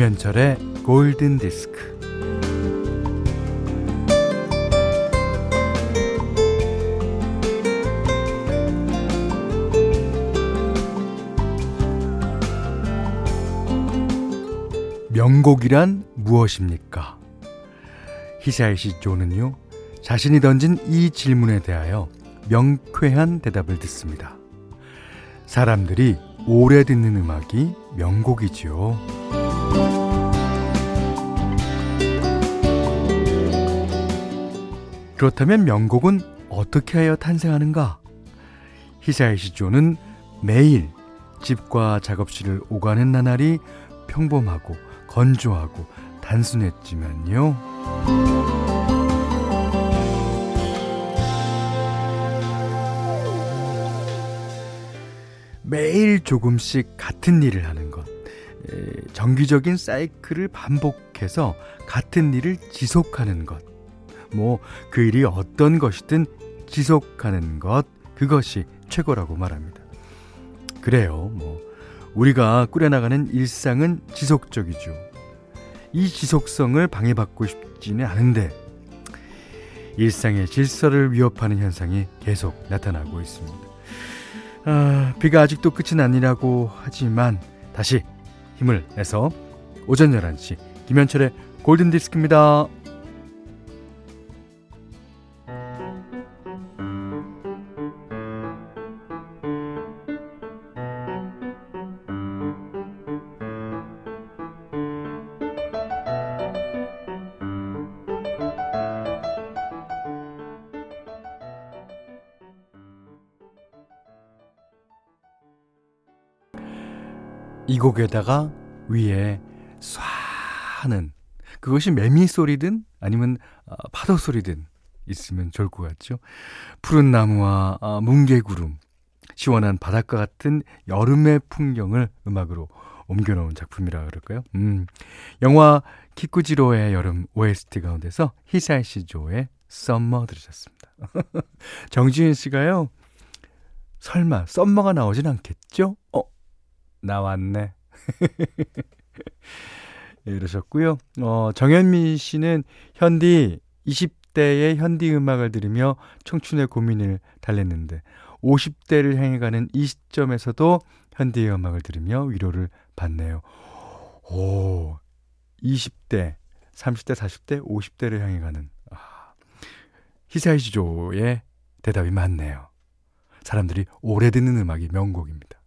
김현철의 골든 디스크. 명곡이란 무엇입니까? 히사이시 조는요, 자신이 던진 이 질문에 대하여 명쾌한 대답을 듣습니다. 사람들이 오래 듣는 음악이 명곡이지요. 그렇다면 명곡은 어떻게 하여 탄생하는가? 히사이시 조는 매일 집과 작업실을 오가는 나날이 평범하고 건조하고 단순했지만요. 매일 조금씩 같은 일을 하는 것. 정기적인 사이클을 반복해서 같은 일을 지속하는 것. 뭐, 그 일이 어떤 것이든 지속하는 것. 그것이 최고라고 말합니다. 그래요. 뭐, 우리가 꾸려나가는 일상은 지속적이죠. 이 지속성을 방해받고 싶지는 않은데 일상의 질서를 위협하는 현상이 계속 나타나고 있습니다. 아, 비가 아직도 끝은 아니라고 하지만 다시 힘을 내서 오전 11시 김현철의 골든디스크입니다. 이 곡에다가 위에 쏴 하는 그것이 매미 소리든 아니면 어, 파도 소리든 있으면 좋을 것 같죠. 푸른 나무와 어, 뭉게구름, 시원한 바닷가 같은 여름의 풍경을 음악으로 옮겨놓은 작품이라 그럴까요? 음, 영화 키쿠지로의 여름 OST 가운데서 히사이시조의 Summer 들으셨습니다. 정지윤 씨가요. 설마 썸머가 나오진 않겠죠? 어, 나왔네. 예, 이러셨고요. 어, 정현미 씨는 현디 20대의 현디 음악을 들으며 청춘의 고민을 달랬는데 50대를 향해 가는 이 시점에서도 현디의 음악을 들으며 위로를 받네요. 오, 20대, 30대, 40대, 50대를 향해 가는 아, 히사이시조의 대답이 맞네요. 사람들이 오래 듣는 음악이 명곡입니다.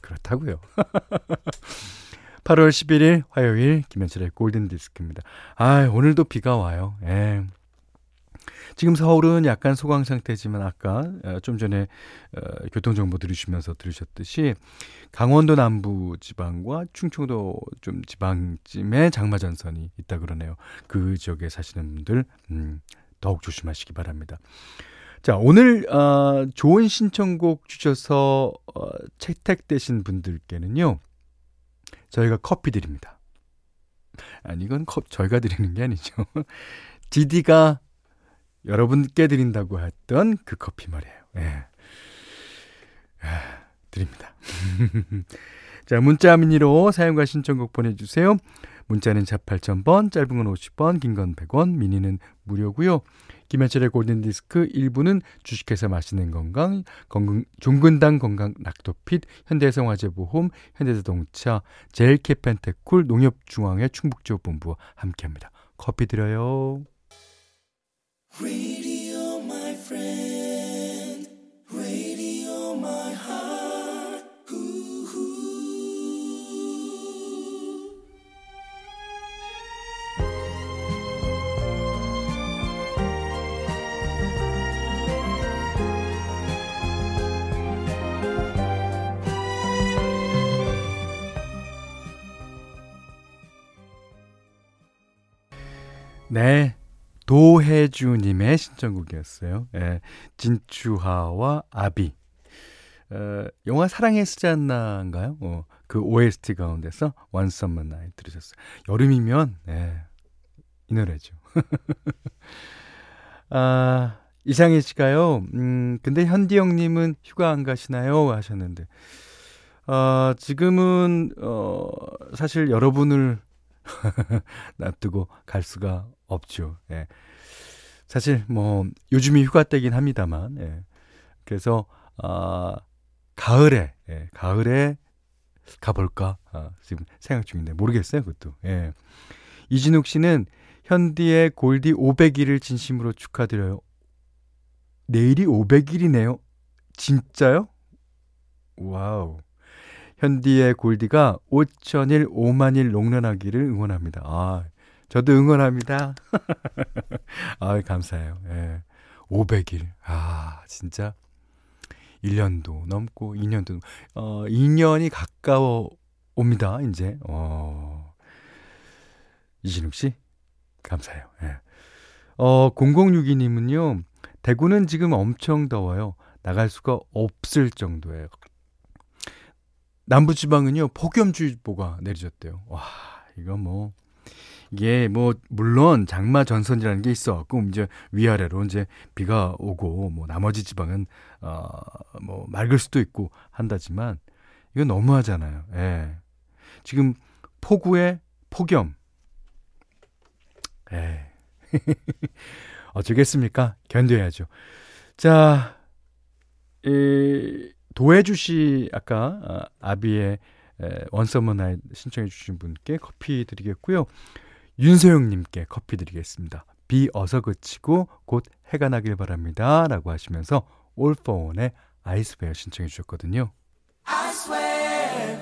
그렇다고요. 8월 11일 화요일 김현철의 골든 디스크입니다. 아, 오늘도 비가 와요. 예. 지금 서울은 약간 소강 상태지만 아까 어, 좀 전에 어, 교통 정보 들으시면서 들으셨듯이 강원도 남부 지방과 충청도 좀 지방쯤에 장마 전선이 있다 그러네요. 그 지역에 사시는 분들 음, 더욱 조심하시기 바랍니다. 자, 오늘 어, 좋은 신청곡 주셔서 어, 채택되신 분들께는요. 저희가 커피 드립니다. 아니 이건 컵 저희가 드리는 게 아니죠. 디디가 여러분께 드린다고 했던 그 커피 말이에요. 예. 아, 드립니다. 자, 문자 미니로 사용과 신청곡 보내주세요. 문자는 자 8000번, 짧은 건 50원, 긴건 100원, 미니는 무료고요. 김현철의 골든디스크 1부는 주식회사 맛있는 건강, 건강 종근당 건강 락토핏, 현대해성화재보험, 현대자동차, 제일캐펜테쿨, 농협중앙회 충북지역본부와 함께합니다. 커피 드려요. 네. 도혜주님의 신청곡이었어요. 예, 진추하와 아비. 어, 영화 사랑의 스잔나인가요? 어, 그 OST 가운데서 One Summer Night 들으셨어요. 여름이면, 예, 이 노래죠. 아, 이상희 씨가요, 음, 근데 현디 형님은 휴가 안 가시나요? 하셨는데, 아, 지금은, 어, 사실 여러분을 놔두고 갈 수가 없죠. 예. 사실 뭐, 요즘이 휴가 때긴 합니다만, 예. 그래서, 아, 가을에, 예, 가을에 가볼까? 아, 지금 생각 중인데, 모르겠어요, 그것도. 예. 이진욱 씨는 현디의 골디 500일을 진심으로 축하드려요. 내일이 500일이네요. 진짜요? 와우. 현디의 골디가 5천일, 5만일 롱런하기를 응원합니다. 아, 저도 응원합니다. 아, 감사해요. 예. 500일. 아, 진짜. 1년도 넘고, 2년도, 어, 2년이 가까워 옵니다, 이제. 어. 이진욱 씨, 감사해요. 예. 어, 0062님은요, 대구는 지금 엄청 더워요. 나갈 수가 없을 정도예요. 남부지방은요, 폭염주의보가 내려졌대요. 와, 이거 뭐, 이게 뭐, 물론 장마 전선이라는 게 있어 갖고, 이제 위아래로 이제 비가 오고, 뭐, 나머지 지방은, 어, 뭐, 맑을 수도 있고 한다지만, 이건 너무하잖아요. 예. 지금 폭우에 폭염. 에 어쩌겠습니까? 견뎌야죠. 자, 이, 도해주 씨 아까 아, 아비의 One Summer Night 신청해 주신 분께 커피 드리겠고요. 윤소영 님께 커피 드리겠습니다. 비 어서 그치고 곧 해가 나길 바랍니다. 라고 하시면서 올포원의 I Swear 신청해 주셨거든요. I swear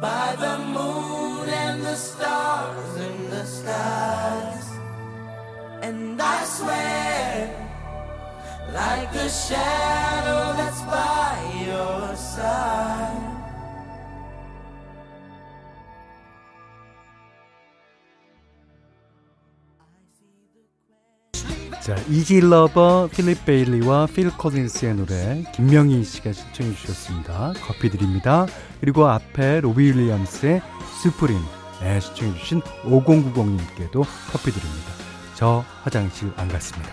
by the moon and the stars in the skies and I swear like a shadow that's by your side. 자, 이지 러버 필립 베일리와 필 콜린스의 노래 김명희 씨가 신청해 주셨습니다. 커피 드립니다. 그리고 앞에 로비 윌리엄스의 스프링 네, 신청해 주신 5090님께도 커피 드립니다. 저 화장실 안 갔습니다.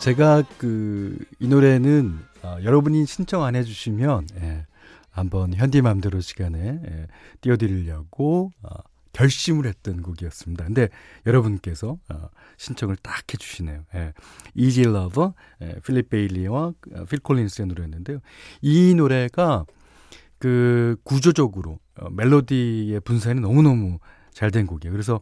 제가 그 이 노래는 어, 여러분이 신청 안 해주시면 예, 한번 현디맘대로 시간에 예, 띄워드리려고 어, 결심을 했던 곡이었습니다. 근데 여러분께서 어, 신청을 딱 해주시네요. 예, Easy Lover, 예, 필립 베일리와 어, 필 콜린스의 노래였는데요. 이 노래가 그 구조적으로 어, 멜로디의 분산이 너무너무 잘 된 곡이에요. 그래서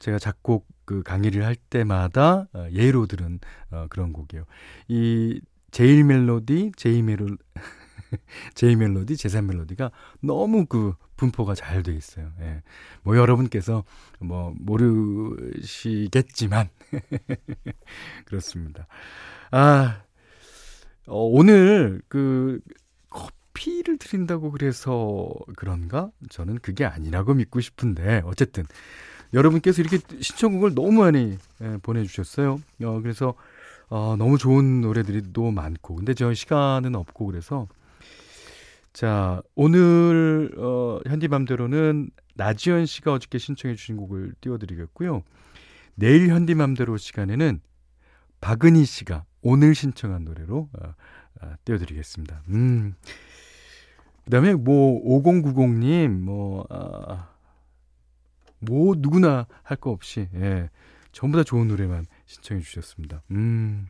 제가 작곡 그 강의를 할 때마다 어, 예로 들은 어, 그런 곡이에요. 이 제일 멜로디, 제이 멜로 제이 멜로디, 제삼 멜로디가 너무 그 분포가 잘 돼 있어요. 예. 뭐 여러분께서 뭐 모르시겠지만 그렇습니다. 아 어, 오늘 그 커피를 드린다고 그래서 그런가? 저는 그게 아니라고 믿고 싶은데 어쨌든 여러분께서 이렇게 신청곡을 너무 많이 예, 보내주셨어요. 어, 그래서 어, 너무 좋은 노래들이 또 많고 근데 저 시간은 없고 그래서 자 오늘 어, 현디맘대로는 나지연 씨가 어저께 신청해 주신 곡을 띄워드리겠고요. 내일 현디맘대로 시간에는 박은희 씨가 오늘 신청한 노래로 어, 어, 띄워드리겠습니다. 음. 그다음에 뭐 5090님 뭐 아, 뭐 누구나 할 거 없이 예. 전부 다 좋은 노래만 신청해 주셨습니다. 음.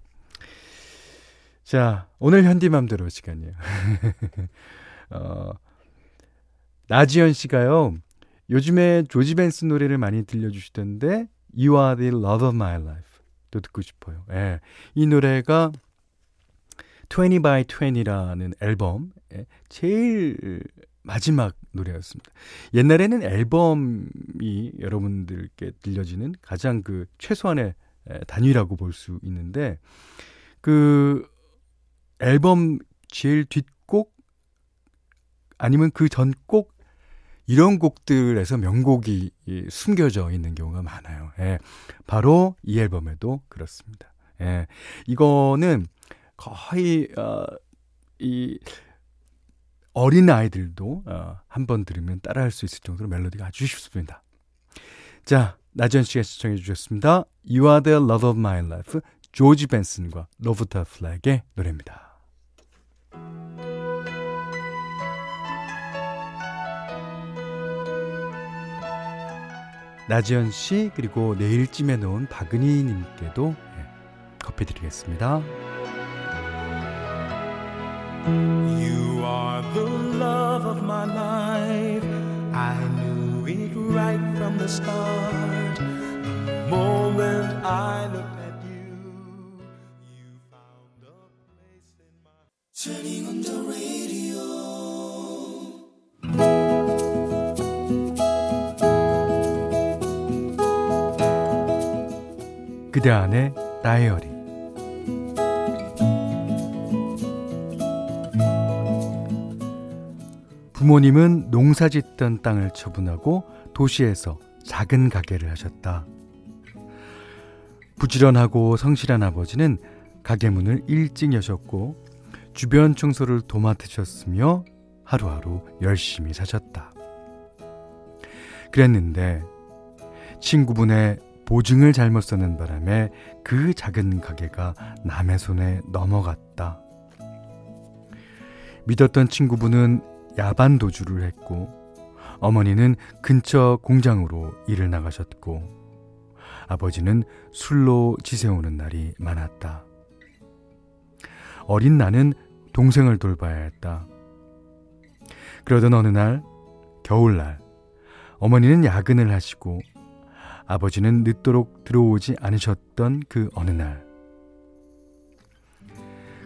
자, 오늘 현디맘대로 시간이에요. 어, 나지연 씨가요. 요즘에 조지 벤스 노래를 많이 들려주시던데 You Are the Love of My Life 또 듣고 싶어요. 예. 이 노래가 20 by 20라는 앨범 제일 마지막 노래였습니다. 옛날에는 앨범이 여러분들께 들려지는 가장 그 최소한의 단위라고 볼 수 있는데 그 앨범 제일 뒷곡 아니면 그 전 곡 이런 곡들에서 명곡이 숨겨져 있는 경우가 많아요. 예. 바로 이 앨범에도 그렇습니다. 예. 이거는 거의 어, 이 어린 아이들도 어, 한번 들으면 따라할 수 있을 정도로 멜로디가 아주 쉽습니다. 자, 나전 씨가 시청해 주셨습니다. You are the love of my life. 조지 벤슨과 로버타 플렉의 노래입니다. 나지연 씨 그리고 내일쯤에 놓은 박은희 님께도 예, 커피 드리겠습니다. You are the love of my life. I knew it right from the start. The moment I looked at you, you found a place in my Turning on the radio. 그대 안의 다이어리 부모님은 농사 짓던 땅을 처분하고 도시에서 작은 가게를 하셨다. 부지런하고 성실한 아버지는 가게 문을 일찍 여셨고 주변 청소를 도맡으셨으며 하루하루 열심히 사셨다. 그랬는데 친구분의 보증을 잘못 쓰는 바람에 그 작은 가게가 남의 손에 넘어갔다. 믿었던 친구분은 야반 도주를 했고 어머니는 근처 공장으로 일을 나가셨고 아버지는 술로 지새우는 날이 많았다. 어린 나는 동생을 돌봐야 했다. 그러던 어느 날, 겨울날, 어머니는 야근을 하시고 아버지는 늦도록 들어오지 않으셨던 그 어느 날.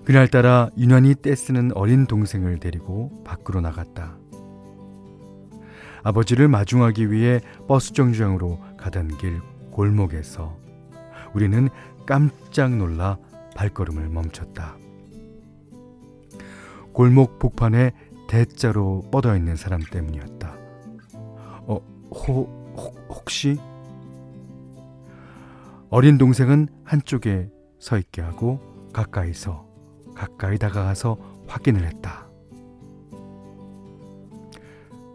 그날따라 유난히 떼쓰는 어린 동생을 데리고 밖으로 나갔다. 아버지를 마중하기 위해 버스 정류장으로 가던 길 골목에서 우리는 깜짝 놀라 발걸음을 멈췄다. 골목 복판에 대자로 뻗어 있는 사람 때문이었다. 어, 호, 혹, 혹시? 어린 동생은 한쪽에 서 있게 하고 가까이서 가까이 다가가서 확인을 했다.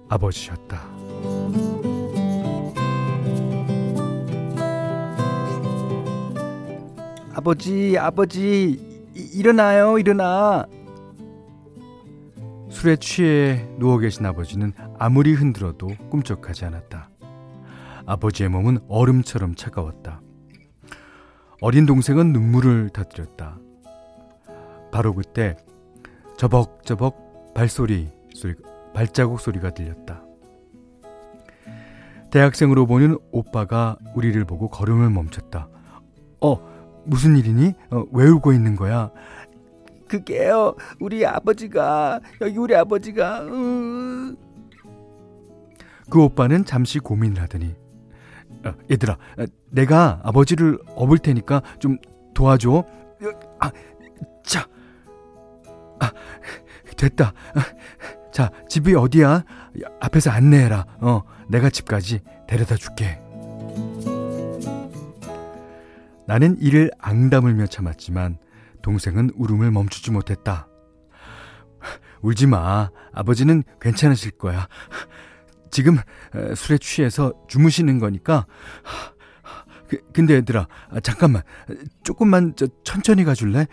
아버지였다. 아버지, 아버지, 이, 일어나요, 일어나. 술에 취해 누워 계신 아버지는 아무리 흔들어도 꿈쩍하지 않았다. 아버지의 몸은 얼음처럼 차가웠다. 어린 동생은 눈물을 터뜨렸다. 바로 그때 저벅저벅 발소리 소리 발자국 소리가 들렸다. 대학생으로 보는 오빠가 우리를 보고 걸음을 멈췄다. 어, 무슨 일이니? 어, 왜 울고 있는 거야? 그게요, 우리 아버지가, 여기 우리 아버지가, 으... 그 오빠는 잠시 고민을 하더니, 어, 얘들아, 어, 내가 아버지를 업을 테니까 좀 도와줘. 아, 자, 아, 됐다. 자, 집이 어디야? 앞에서 안내해라. 어, 내가 집까지 데려다 줄게. 나는 이를 앙다물며 참았지만 동생은 울음을 멈추지 못했다. 울지 마. 아버지는 괜찮으실 거야. 지금 술에 취해서 주무시는 거니까. 그, 근데 얘들아, 잠깐만. 조금만 저, 천천히 가줄래?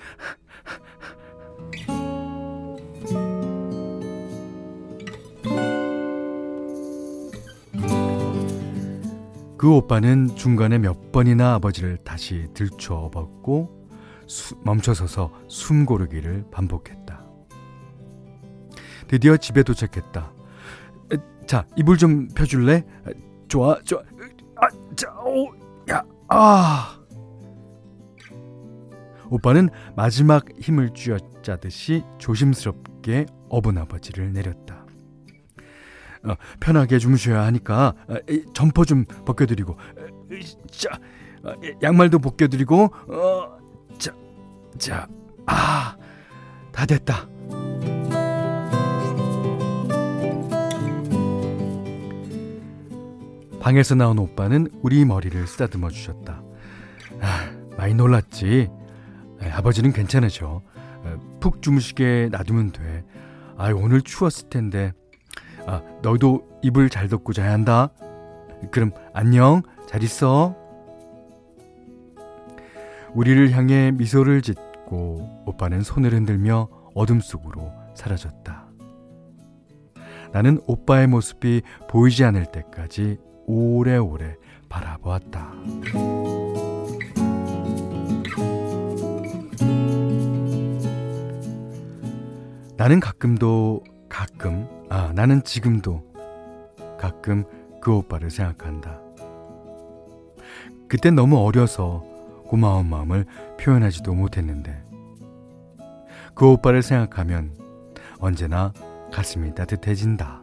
그 오빠는 중간에 몇 번이나 아버지를 다시 들추 업었고 수, 멈춰서서 숨 고르기를 반복했다. 드디어 집에 도착했다. 자, 이불 좀 펴줄래? 좋아, 좋아. 아, 자, 오, 야, 아. 오빠는 마지막 힘을 쥐어짜듯이 조심스럽게 어분 아버지를 내렸다. 어, 편하게 주무셔야 하니까 어, 점퍼 좀 벗겨드리고 자 어, 양말도 벗겨드리고 어, 자, 자, 아, 다 됐다. 방에서 나온 오빠는 우리 머리를 쓰다듬어 주셨다. 아, 많이 놀랐지. 네, 아버지는 괜찮으셔. 푹 주무시게 놔두면 돼. 아, 오늘 추웠을 텐데. 아, 너도 이불 잘 덮고 자야 한다. 그럼 안녕. 잘 있어. 우리를 향해 미소를 짓고 오빠는 손을 흔들며 어둠 속으로 사라졌다. 나는 오빠의 모습이 보이지 않을 때까지 오래오래 바라보았다. 나는 가끔도 가끔 아 나는 지금도 가끔 그 오빠를 생각한다. 그땐 너무 어려서 고마운 마음을 표현하지도 못했는데 그 오빠를 생각하면 언제나 가슴이 따뜻해진다.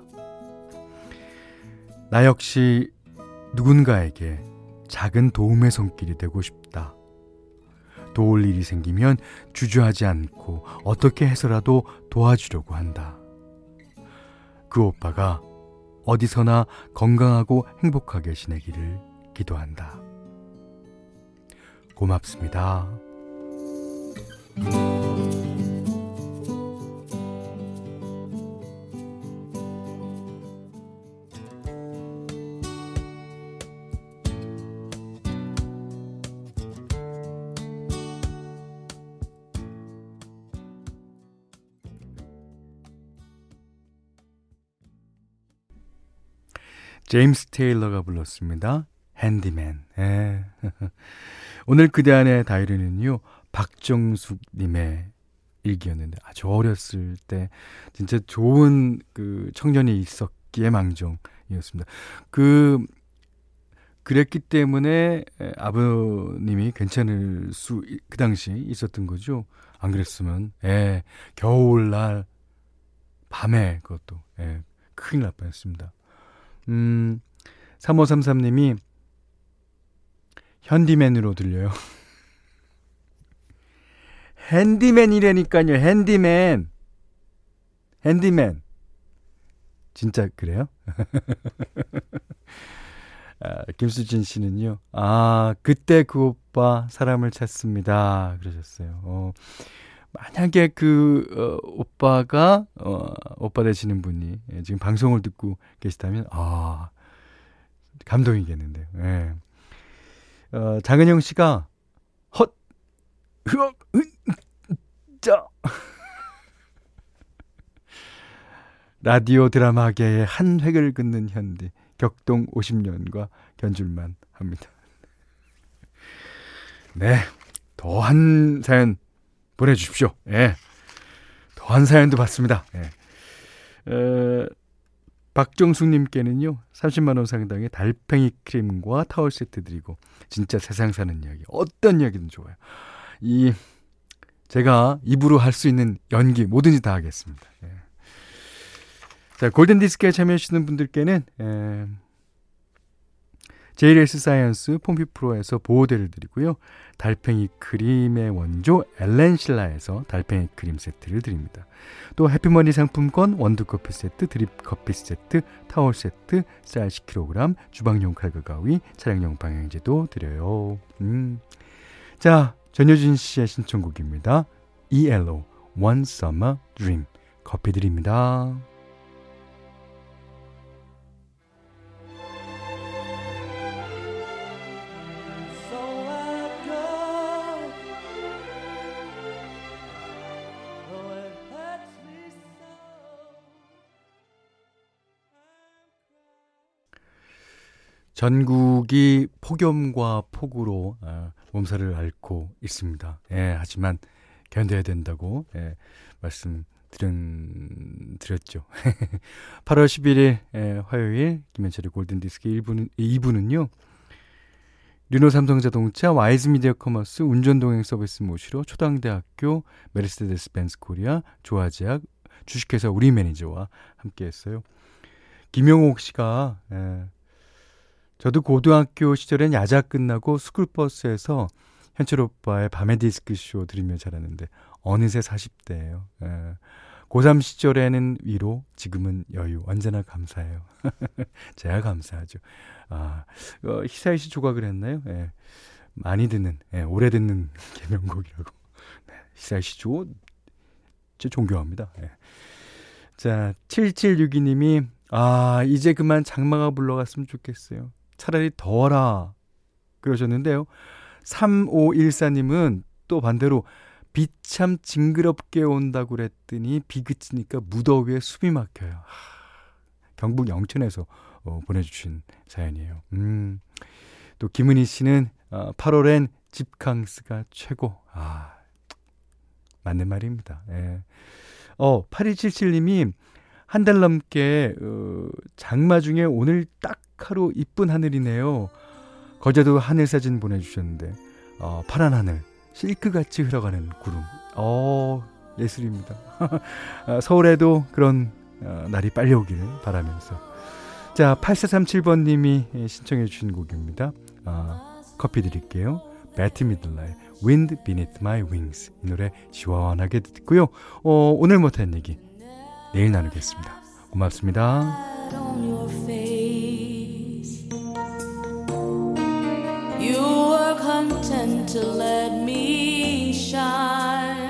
나 역시 누군가에게 작은 도움의 손길이 되고 싶다. 도울 일이 생기면 주저하지 않고 어떻게 해서라도 도와주려고 한다. 그 오빠가 어디서나 건강하고 행복하게 지내기를 기도한다. 고맙습니다. 제임스 테일러가 불렀습니다. 핸디맨. 예. 오늘 그대 안의 다이리는요, 박정숙 님의 일기였는데, 아주 어렸을 때, 진짜 좋은 그 청년이 있었기에 망정이었습니다. 그, 그랬기 때문에 아버님이 괜찮을 수, 그 당시 있었던 거죠. 안 그랬으면, 예, 겨울날, 밤에 그것도, 예, 큰일 날 뻔했습니다. 음, 3533님이 현디맨으로 들려요. 핸디맨이라니까요, 핸디맨. 핸디맨. 진짜 그래요? 아, 김수진 씨는요, 아, 그때 그 오빠 사람을 찾습니다. 그러셨어요. 어, 만약에 그 어, 오빠가 어, 오빠 되시는 분이 예, 지금 방송을 듣고 계시다면 아 감동이겠는데요. 예. 어, 장은영 씨가 헛 흐억 은짜 라디오 드라마계의 한 획을 긋는 현대 격동 50년과 견줄만 합니다. 네, 더한 사연 보내주십시오. 예. 더한 사연도 받습니다. 예. 어, 박정숙님께는요, 30만원 상당의 달팽이 크림과 타월 세트 드리고, 진짜 세상 사는 이야기, 어떤 이야기든 좋아요. 이, 제가 입으로 할 수 있는 연기, 뭐든지 다 하겠습니다. 예. 자, 골든디스크에 참여하시는 분들께는, 예, JLS 사이언스 폼피 프로에서 보호대를 드리고요. 달팽이 크림의 원조 엘렌실라에서 달팽이 크림 세트를 드립니다. 또 해피머니 상품권 원두커피 세트, 드립커피 세트, 타월 세트, 쌀 10kg, 주방용 칼과 가위, 차량용 방향제도 드려요. 음. 자, 전효진 씨의 신청곡입니다. ELO, One Summer Dream. 커피 드립니다. 전국이 폭염과 폭우로 어, 몸살을 앓고 있습니다. 예, 하지만 견뎌야 된다고 예, 말씀 드린, 드렸죠. 8월 11일 예, 화요일 김현철의 골든디스크 1부는, 2부는요. 르노 삼성자동차, 와이즈미디어 커머스, 운전동행 서비스 모시로 초당대학교, 메르세데스 벤츠 코리아, 조아제약, 주식회사 우리 매니저와 함께 했어요. 김용옥 씨가 예, 저도 고등학교 시절엔 야자 끝나고 스쿨버스에서 현철 오빠의 밤의 디스크쇼 들으며 자랐는데 어느새 40대예요. 예. 고3 시절에는 위로, 지금은 여유. 언제나 감사해요. 제가 감사하죠. 아, 어, 희사이 씨 조각을 했나요? 예. 많이 듣는, 예, 오래 듣는 개명곡이라고. 네, 희사이 씨 조, 제 존경합니다. 예. 자, 7762님이, 아, 이제 그만 장마가 불러갔으면 좋겠어요. 차라리 더워라. 그러셨는데요. 3514님은 또 반대로 비 참 징그럽게 온다고 그랬더니 비 그치니까 무더위에 숨이 막혀요. 하, 경북 영천에서 어, 보내주신 사연이에요. 음, 또 김은희 씨는 어, 8월엔 집캉스가 최고. 아, 맞는 말입니다. 예. 어, 8277님이 한 달 넘게 어, 장마 중에 오늘 딱 하루 이쁜 하늘이네요. 거제도 하늘 사진 보내주셨는데 어, 파란 하늘, 실크같이 흘러가는 구름. 어, 예술입니다. 어, 서울에도 그런 어, 날이 빨리 오길 바라면서. 자, 8437번님이 신청해 주신 곡입니다. 어, 커피 드릴게요. 배티 미들라의 Wind Beneath My Wings 이 노래 시원하게 듣고요. 어, 오늘 못한 얘기 내일 나누겠습니다. 고맙습니다. Tend to let me shine.